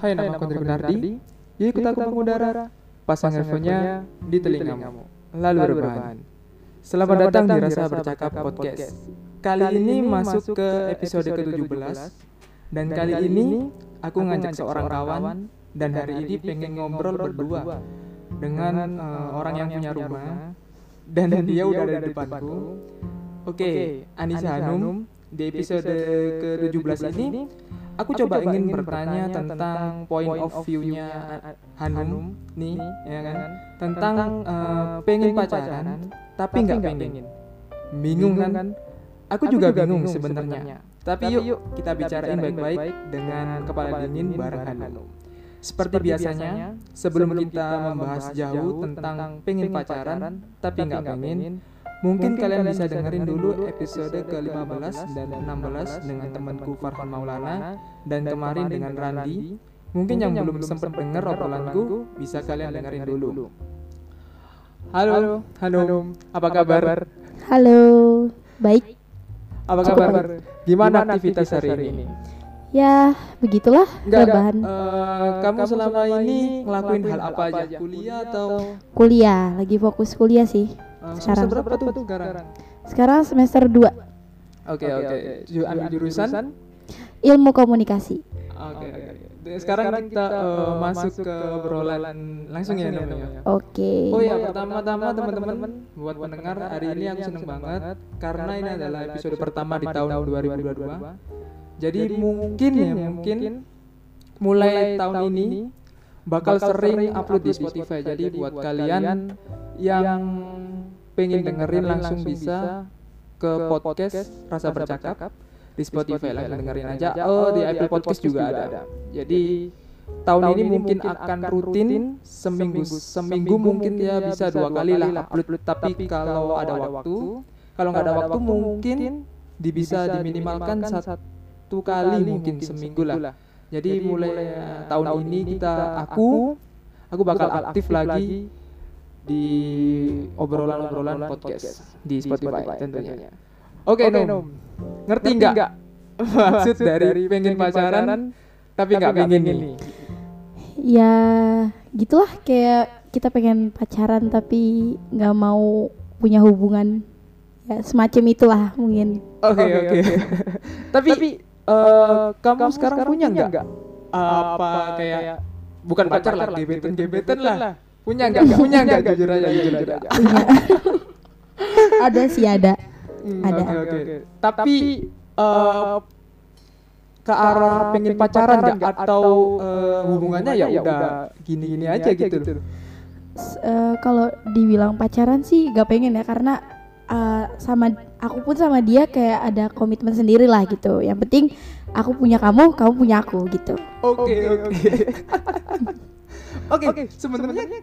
Hai nama aku Andri Gunardi. Yuk ikut aku mengudara. Pasang earphone-nya di telingamu. Lalu rebahan. Selamat datang di Rasa Bercakap Podcast. Kali ini masuk ke episode ke-17 Dan kali ini aku ngajak seorang kawan. Dan hari ini pengen ngobrol berdua Dengan uh, orang yang punya rumah. Dan dia udah ada di depanku. Oke, Anissa Hanum. Di episode ke-17 ini aku coba ingin bertanya tentang point of view-nya Hanum nih ya kan? tentang uh, pengen pacaran tapi nggak pengen bingung kan? aku juga bingung sebenarnya. tapi yuk kita bicarain baik-baik dengan kepala dingin bareng Hanum. Seperti biasanya sebelum kita membahas jauh tentang pengen pacaran tapi nggak pengen Mungkin, Mungkin kalian bisa dengerin dulu episode ke-15 dan 16 dengan temanku Farhan Maulana dan kemarin dengan Randi. Mungkin yang belum sempat denger obrolanku bisa kalian dengerin dulu. Halo, Hanum, apa kabar? Halo, baik. Apa kabar? Gimana aktivitas hari ini? Ya, begitulah enggak, enggak. Uh, kamu selama ini ngelakuin hal apa aja? Kuliah atau? Kuliah, lagi fokus kuliah sih. Uh, sekarang berapa tuh sekarang? Sekarang semester 2 Oke okay, oke. Okay. Ambil jurusan? Ilmu komunikasi. Oke okay, oke. Okay. Sekarang, Sekarang kita uh, masuk ke obrolan langsung ya namanya. Oke. Oh ya, pertama-tama teman-teman buat pendengar hari ini aku seneng banget karena ini adalah episode pertama di tahun 2022. Jadi mungkin ya mungkin mulai tahun ini bakal sering upload di Spotify. Jadi buat kalian yang pengen dengerin langsung bisa ke podcast Rasa Bercakap di Spotify lah dengerin aja. Oh di Apple Podcast juga ada. Jadi tahun ini mungkin akan rutin seminggu seminggu mungkin ya bisa dua kali lah upload. Tapi kalau ada waktu, kalau nggak ada waktu mungkin bisa diminimalkan satu kali mungkin seminggu lah. Jadi mulai tahun ini kita aku aku bakal aktif lagi di obrolan-obrolan podcast di Spotify, tentunya. Oke, okay, Nom. Ngerti nggak maksud dari pengen pacaran tapi nggak pengen ini? Ya, gitulah kayak kita pengen pacaran tapi nggak mau punya hubungan ya semacam itulah mungkin. Oke okay, oke. Okay. Okay. tapi uh, kamu, kamu sekarang punya nggak apa kayak bukan pacar lah gebetan gebetan lah Punya enggak? Punya enggak? Jujur aja, jujur aja. ada sih ada. Hmm, ada. Okay, okay, okay. Tapi uh, ke arah pengen pacaran enggak atau uh, hubungannya ya udah gini-gini aja gitu. gitu. Uh, kalau dibilang pacaran sih gak pengen ya karena uh, sama aku pun sama dia kayak ada komitmen sendiri lah gitu. Yang penting aku punya kamu, kamu punya aku gitu. Oke oke. Oke, sebenarnya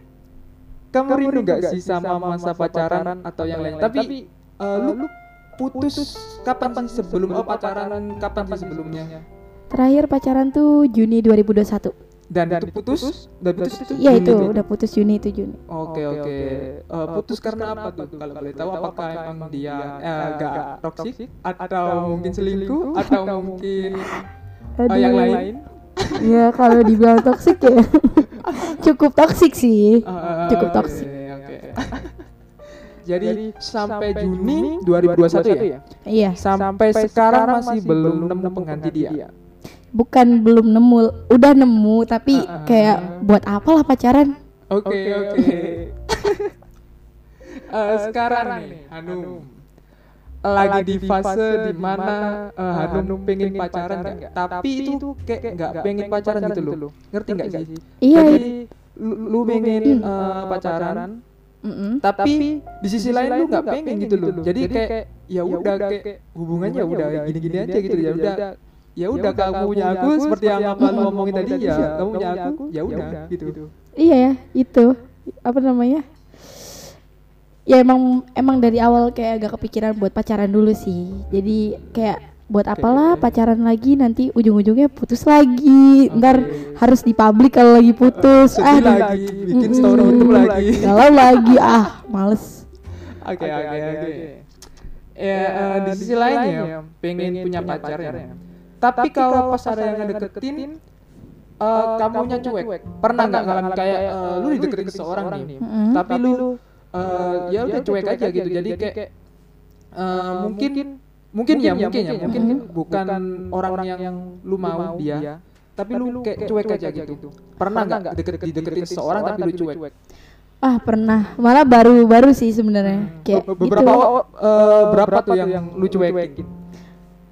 kamu rindu gak sih sama masa pacaran atau yang lain? Tapi uh, lu putus kapan sih sebelum oh, pacaran kapan sih sebelumnya? Terakhir pacaran tuh Juni 2021. Dan, Dan itu putus? Udah putus itu? Iya itu, udah putus Juni itu Juni. Oke oke. Uh, putus karena apa tuh? Kalau boleh tahu apakah emang dia agak uh, toksik atau mungkin selingkuh atau mungkin uh, yang lain? ya kalau dibilang toksik ya. Cukup toksik sih. Uh, cukup toksik okay, okay. jadi sampai Juni 2021 ya? iya. Sampai sekarang masih belum nemu pengganti dia bukan belum nemu udah nemu tapi uh, uh, kayak buat apalah pacaran? Oke oke eh, sekarang nih Hanum. Lagi di fase di mana uh, Hanum pengen pacaran kan tapi itu kayak nggak pengen pacaran gitu loh. ngerti nggak sih? iya. Jadi lu pengen uh, pacaran Mm -hmm. Tapi di sisi lain lu nggak pengen gitu loh. Jadi kayak ya udah kayak hubungannya udah gini-gini aja gitu ya udah ya udah kamu punya aku seperti yang apa lu ngomongin tadi. ya kamu punya aku ya udah gitu. Iya ya itu. Apa namanya? Ya emang emang dari awal kayak agak kepikiran buat pacaran dulu sih. Jadi kayak buat apalah okay. pacaran lagi nanti ujung-ujungnya putus lagi. Okay. ntar harus dipublik kalau lagi putus. Uh, ah lagi bikin story itu lagi. kalau lagi. Ah males. Oke oke oke ya uh, di sisi lain ya pengen punya pacar ya tapi kalau pas ada yang deketin eh, kamunya cuek. Pernah nggak ngalamin kayak eh, lu dideketin seseorang nih, Mm-mm. tapi lu eh, ya udah cuek aja gitu. Jadi kayak eh, mungkin mungkin ya mungkin ya mungkin bukan orang yang lu mau dia, tapi lu kayak cuek aja gitu. Pernah nggak deket dideketin seseorang tapi lu cuek? Ah pernah, malah baru-baru sih sebenarnya kayak Be- beberapa gitu. eh, berapa tuh yang lu cuekin?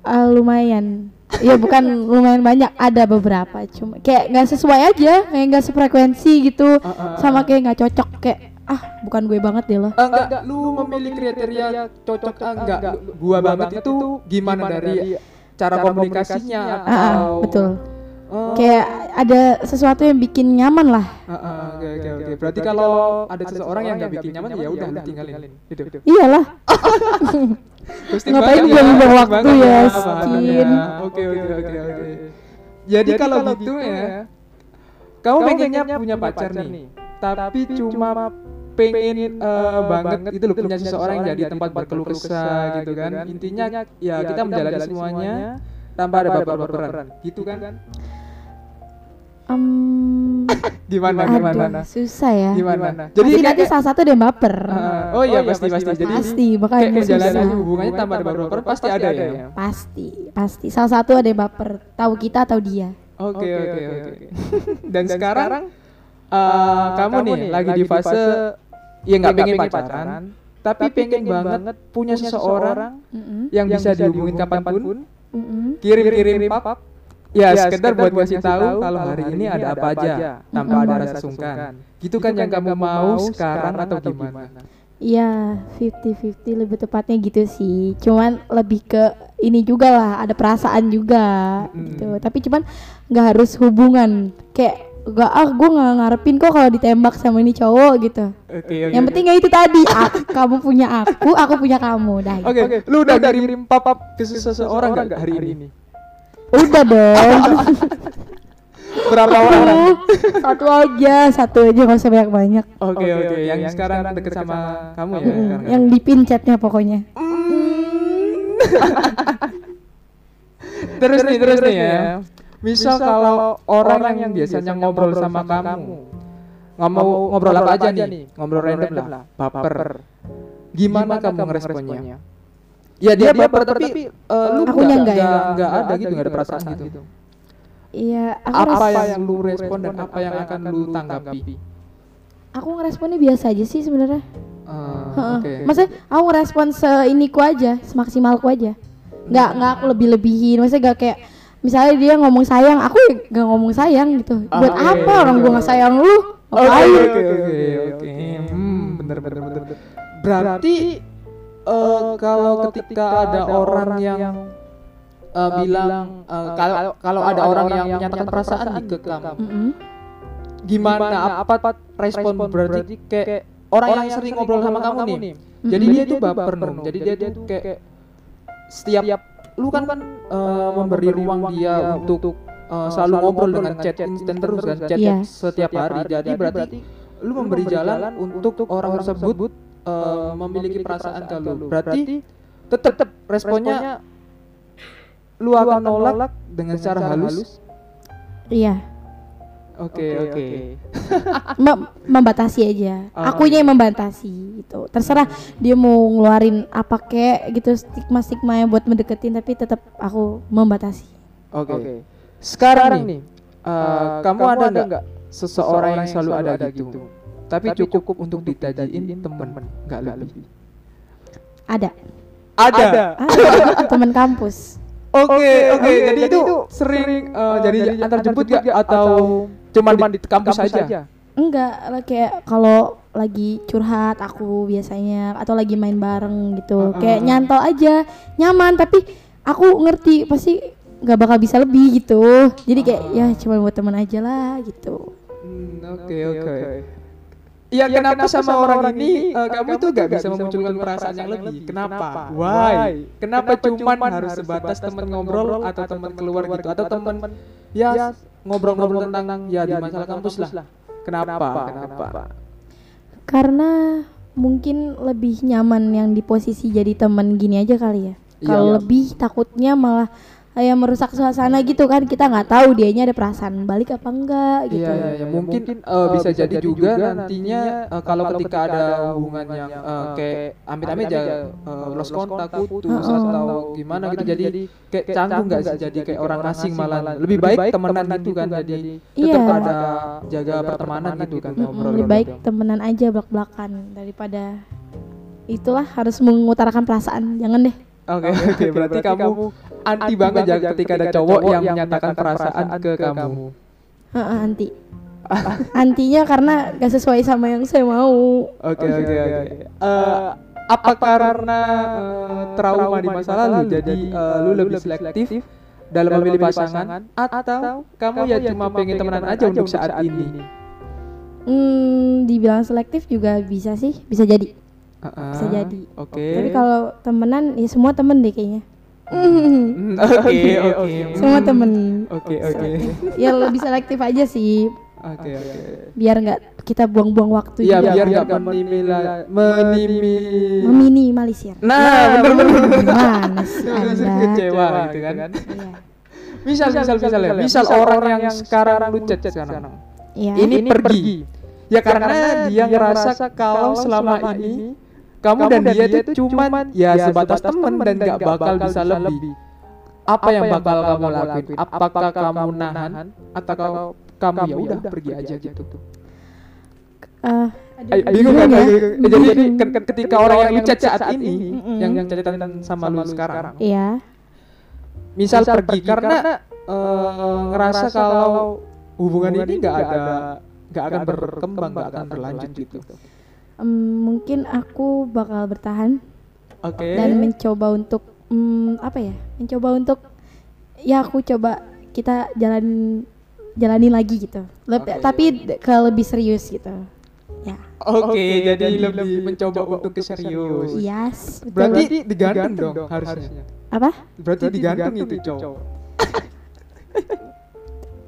Ah, lumayan. Ya bukan lumayan banyak, ada beberapa cuma kayak nggak sesuai aja, kayak nggak sefrekuensi gitu, sama kayak nggak cocok kayak ah bukan gue banget deh lo. Enggak, lu memilih kriteria cocok enggak, lu- gua banget itu gimana dari cara komunikasinya Ah, ah, atau betul. Oh, Kayak ada sesuatu yang bikin nyaman lah. ah, ah, oke oke oke. Berarti kalau ada seseorang yang nggak bikin nyaman ya udah lu tinggalin. Gitu. Iyalah, Ngapain banget buang-buang pasti waktu banget ya. Skin. Oke oke oke oke. Jadi kalau gitu ya, kamu pengennya punya pacar nih, tapi cuma pengen eh, banget itu loh punya seseorang yang jadi tempat berkeluh kesah gitu kan. Intinya ya kita menjalani semuanya tanpa ada baper-baperan. Gitu kan? Em, Gimana aduh, gimana? susah ya. Gimana? Jadi kayak- nanti salah satu ada yang baper. Ah, oh iya pasti pasti. Jadi Pasti, kayak makanya menjalani susah. hubungannya tanpa ada baper-baperan pasti ada ya. Pasti, pasti. Salah satu ada yang baper. Tahu kita atau dia. Oke oke oke. Dan sekarang eh, kamu nih lagi di fase ya nggak pengen pacaran, tapi pengen banget punya seseorang yang bisa dihubungin kapan pun, mm-mm. kirim-kirim pap. Ya, sekedar buat ngasih tahu kalau hari ini ada apa aja tanpa ada rasa sungkan. Gitu kan yang kamu mau sekarang atau gimana? Iya, 50-50 lebih tepatnya gitu sih. Cuman lebih ke ini juga lah, ada perasaan juga gitu. Tapi cuman nggak harus hubungan. Kayak gak ah gue nggak ngarepin kok kalau ditembak sama ini cowok gitu. Oke oke. Yang penting ya itu tadi, aku, kamu punya aku, aku punya kamu. Dah. gitu. Oke, lu udah kirim pap ke seseorang nggak hari ini? Udah dong. Berapa orang? satu aja, satu aja nggak usah banyak banyak. Oke oke, yang sekarang deket sama kamu ya sekarang. Yang di pin chatnya pokoknya. terus nih terus nih ya. Misal kalau orang yang biasanya ngobrol sama kamu, nggak mau ngobrol apa aja nih, ngobrol random lah, baper. Gimana kamu ngeresponnya? Ya dia baper tapi eh, lu Akunya nggak nggak ya? nggak- nggak ada gitu, nggak ada perasaan gitu. Iya, aku Apa yang lu respon dan apa yang akan lu tanggapi? aku ngeresponnya biasa aja sih sebenarnya. Eh, Heeh. Oke. Maksudnya aku ngerespon seiniku aja, semaksimalku aja. Nggak nggak aku lebih-lebihin. Maksudnya gak kayak misalnya dia ngomong sayang, aku ya nggak ngomong sayang gitu. Buat Oke. apa orang gua nggak sayang lu? Oke oke oke. Hmm, bener bener bener. Berarti eh, kalau ketika ada orang yang eh, bilang eh, kalau kalau ada orang yang menyatakan perasaan nih ke kamu, gimana? Apa respon berarti kayak orang yang sering ngobrol sama kamu nih. Jadi dia itu baper Nung. Jadi dia tuh kayak setiap lu kan kan memberi ruang dia untuk selalu ngobrol dengan chat instan terus kan chat Iya. setiap hari. Jadi berarti lu memberi jalan untuk orang tersebut eh, memiliki perasaan ke lu. Berarti tetap responnya lu akan nolak dengan cara halus. Iya, Oke oke. Mem- membatasi aja. Oh, Akunya yang membatasi gitu. Terserah dia mau ngeluarin apa kek gitu stigma-stigma yang buat mendeketin tapi tetap aku membatasi. Oke. Sekarang nih, eh, kamu ada nggak seseorang yang selalu ada gitu, tapi cukup untuk ditajiin temen, nggak lebih? Ada. Ada. Ada teman kampus. Oke oke. Jadi itu sering eh, jadi antar jemput gak atau cuma di kampus saja? Enggak, lah kayak kalau lagi curhat aku biasanya atau lagi main bareng gitu. Kayak nyantol aja, nyaman tapi aku ngerti pasti nggak bakal bisa lebih gitu. Jadi kayak ya cuma buat teman aja lah gitu. Hmm, Oke Iya kenapa sama orang ini eh, kamu tuh gak bisa memunculkan perasaan yang lebih? Kenapa? Why? Kenapa cuman harus sebatas teman ngobrol atau teman keluar gitu atau teman ya ngobrol-ngobrol tentang ya di masalah kampus lah. Kenapa? Kenapa? Karena mungkin lebih nyaman yang di posisi jadi teman gini aja kali ya. Iya. Kalau lebih takutnya malah kayak merusak suasana gitu kan kita nggak tahu dianya ada perasaan balik apa enggak gitu. Iya, iya, iya. Mungkin uh, bisa jadi juga nantinya uh, kalau ketika ada hubungan yang uh, kayak amit-amit aja uh, lost kontak, putus atau gimana gitu. jadi kayak canggung nggak sih jadi kayak orang asing malah lebih baik temenan gitu kan jadi tetap Iya. ada jaga pertemanan gitu kan ngobrol lebih baik temenan aja belak-belakan daripada itulah harus mengutarakan perasaan. Jangan deh Oke oke berarti kamu anti banget ya ketika ada cowok yang menyatakan perasaan ke kamu. Heeh, anti. Antinya karena gak sesuai sama yang saya mau. Oke oke oke. Eh, apa karena eh, trauma di masa lalu? jadi eh, lu lebih selektif dalam memilih pasangan atau kamu ya cuma pengen temenan aja untuk saat ini? hmm, dibilang selektif juga bisa sih bisa jadi Ah, bisa jadi Oke. tapi kalau temenan ya semua temen deh kayaknya Oke oke. semua temen Oke oke. ya lebih selektif aja sih Oke oke. biar nggak kita buang-buang waktu Iya juga. biar nggak menimila menimi. meminimalisir Nah bener bener. gimana sih anda kecewa gitu kan. Iya. Misal misal misal ya. Misal orang yang sekarang lu chat sekarang. Iya. Ini pergi. Ya karena dia ngerasa kalau selama ini kamu dan dia itu cuman ya sebatas teman dan nggak bakal bisa lebih. Apa yang bakal kamu lakuin? Apakah kamu nahan atau kamu ya udah pergi aja gitu? Eh, Ay, bingung kan? ya. Bingung. Jadi, ke- ketika orang yang lu chat saat ini, yang yang chatan sama lu sekarang, Iya. misal pergi karena eh, ngerasa kalau hubungan ini nggak ada nggak akan berkembang nggak akan berlanjut gitu Em, mungkin aku bakal bertahan oke dan mencoba untuk em, apa ya? Mencoba untuk ya aku coba kita jalan jalanin lagi gitu. Leb- Oke. Tapi ke lebih serius gitu. Ya. oke jadi lebih mencoba untuk ke serius Yes. betul. berarti digantung dong harusnya apa? berarti digantung itu cowok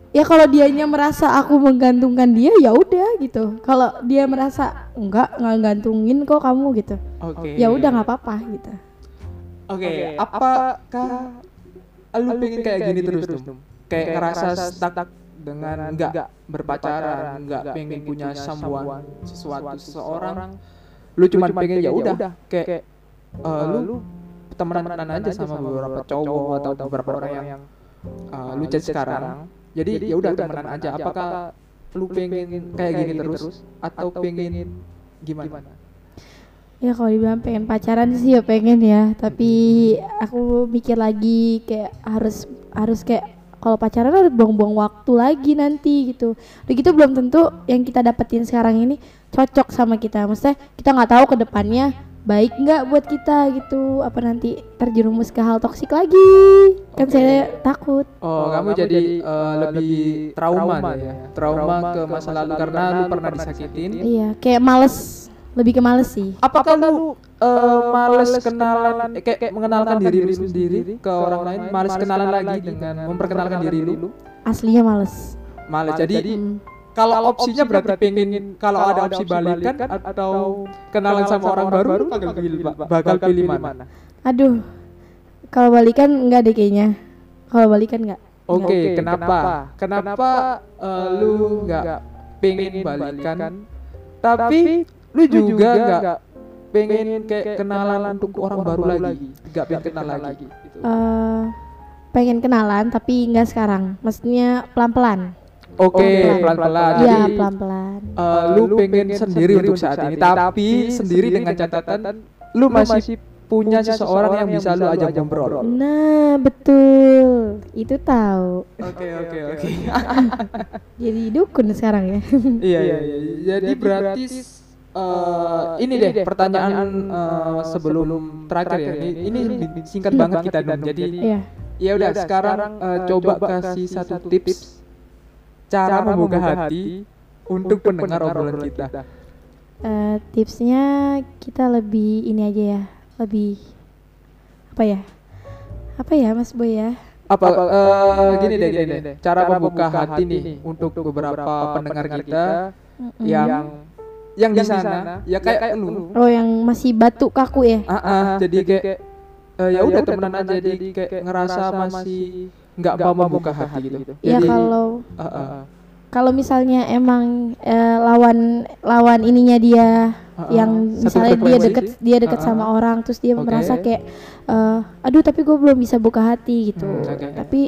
Ya kalau dianya merasa aku menggantungkan dia ya udah gitu. Kalau dia merasa enggak nggak gantungin kok kamu gitu. oke. Ya udah nggak apa-apa gitu. oke apakah lu pengen kayak gini terus dong kayak ngerasa stuck dengan nggak berpacaran nggak pengen punya someone sesuatu seseorang. lu cuma pengen ya udah kayak eh, lu temenan aja sama beberapa cowok atau beberapa orang yang eh, lu chat sekarang jadi ya udah temenan aja. apakah lu pengen kayak gini terus? atau pengen gimana? Ya kalau dibilang pengen pacaran sih ya pengen ya, tapi aku mikir lagi kayak harus harus kayak kalau pacaran harus buang-buang waktu lagi nanti gitu. Udah gitu belum tentu yang kita dapetin sekarang ini cocok sama kita. Maksudnya kita nggak tahu ke depannya baik nggak buat kita gitu. Apa nanti terjerumus ke hal toksik lagi? Kan saya takut. Oh, kamu jadi eh, lebih trauma ya, trauma ke masa lalu karena lu pernah disakitin. Iya, kayak males, lebih ke males sih. Apakah lu eh, males kenalan, eh, kayak, kayak mengenalkan diri lu sendiri ke orang lain, males kenalan lagi dengan memperkenalkan diri lu? Aslinya males. Males. Jadi Hmm. Kalau opsinya berarti pengen kalau ada opsi balikan atau kenalan sama orang baru, bakal pilih bakal pilih mana? Aduh, kalau balikan enggak deh kayaknya. Kalau balikan enggak. Oke, kenapa? Kenapa eh, lu nggak pengen balikan, tapi lu juga nggak pengen kayak kenalan untuk orang baru lagi, nggak pengen kenal lagi? Gitu. Eh, pengen kenalan tapi enggak sekarang. Maksudnya pelan-pelan. Oke, pelan. pelan-pelan. Iya, Jadi pelan-pelan. eh, lu pengen sendiri untuk saat ini, tapi sendiri dengan catatan lu masih punya seseorang yang bisa lu ajak ngobrol. Nah, betul. Itu tahu. Oke, oke, oke. Jadi dukun sekarang ya. Iya iya iya. Jadi berarti eh, ini deh pertanyaan eh, sebelum terakhir ya. Ini, ini singkat banget kita dong. Jadi Iya. ya udah sekarang eh, coba kasih satu tips cara membuka hati untuk pendengar obrolan kita. Eh, tipsnya kita lebih ini aja ya. Lebih apa ya? Apa ya, Mas Boy ya? Apa eh, gini deh gini deh. Cara membuka hati nih untuk beberapa pendengar kita Mm-mm. yang yang di sana ya kayak lu. Oh, yang masih batu kaku ya? Ah, ah, jadi kayak eh, ya udah temenan aja jadi kayak ngerasa masih nggak mau membuka hati gitu. ya Jadi, kalau uh, uh, uh, kalau misalnya emang eh, lawan lawan ininya dia Uh-uh. yang misalnya dia deket dia deket Uh-uh. sama orang terus dia Oke. merasa kayak eh, aduh tapi gue belum bisa buka hati gitu Hmm, oke. tapi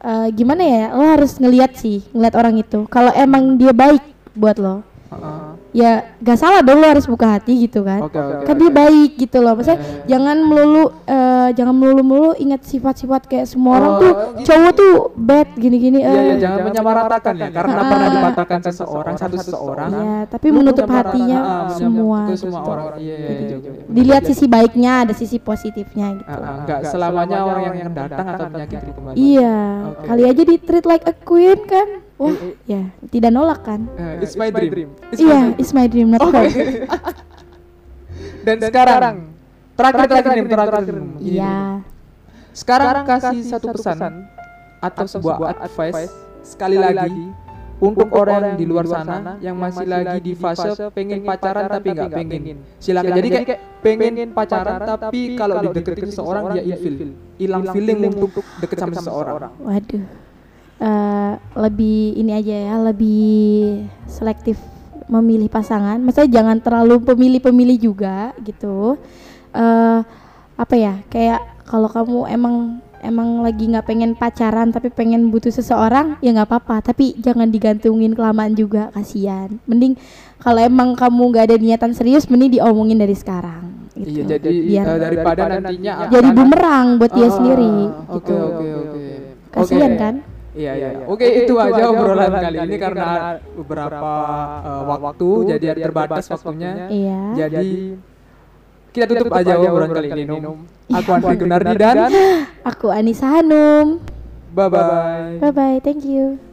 eh, gimana ya lo harus ngeliat sih ngeliat orang itu kalau emang dia baik buat lo uh, uh. Ya gak salah dong lo harus buka hati gitu kan Oke oke. kan dia baik gitu loh maksudnya jangan melulu eh, jangan melulu melulu ingat sifat-sifat kayak semua orang Oh, tuh gitu. cowok tuh bad gini-gini Iya, eh. ya, jangan menyamaratakan ya, karena Ah. pernah dipatahkan seseorang satu seseorang. Iya, tapi menutup hatinya menyamaratakan semua. gitu. semua orang. Iya, iya, iya, iya. Dilihat sisi baiknya, ada sisi positifnya gitu. Ah, ah, nggak selamanya orang yang datang akan menyakiti kembali. Iya, kali aja di treat like a queen kan. Wah, ya tidak nolak kan? Eh, it's my dream. It's my Iya, dream. it's my dream not Oke. home. Dan sekarang terakhir terakhir nih terakhir. Iya. Sekarang kasih satu pesan atau sebuah advice sekali lagi untuk orang yang di luar sana yang masih lagi di fase pengen pacaran tapi nggak pengen. Silakan. Jadi kayak pengen pacaran tapi kalau dideketin seseorang dia ilfil, hilang feeling untuk deket sama seseorang. Waduh. Eh, lebih ini aja ya, lebih selektif memilih pasangan. Maksudnya jangan terlalu pemilih-pemilih juga gitu. eh apa ya? Kayak kalau kamu emang emang lagi nggak pengen pacaran tapi pengen butuh seseorang ya nggak apa-apa tapi jangan digantungin kelamaan juga kasihan mending kalau emang kamu nggak ada niatan serius mending diomongin dari sekarang gitu. Iya, jadi biar eh, daripada nantinya jadi bumerang buat dia Ah, sendiri Oke gitu. oke oke. kasihan Oke. kan Iya iya. Oke itu aja obrolan kali ini karena beberapa eh, waktu jadi ada terbatas waktunya. iya Jadi kita tutup aja obrolan kali ini Num. Aku Andri Gunardi dan aku Anissa Hanum bye bye. bye bye thank you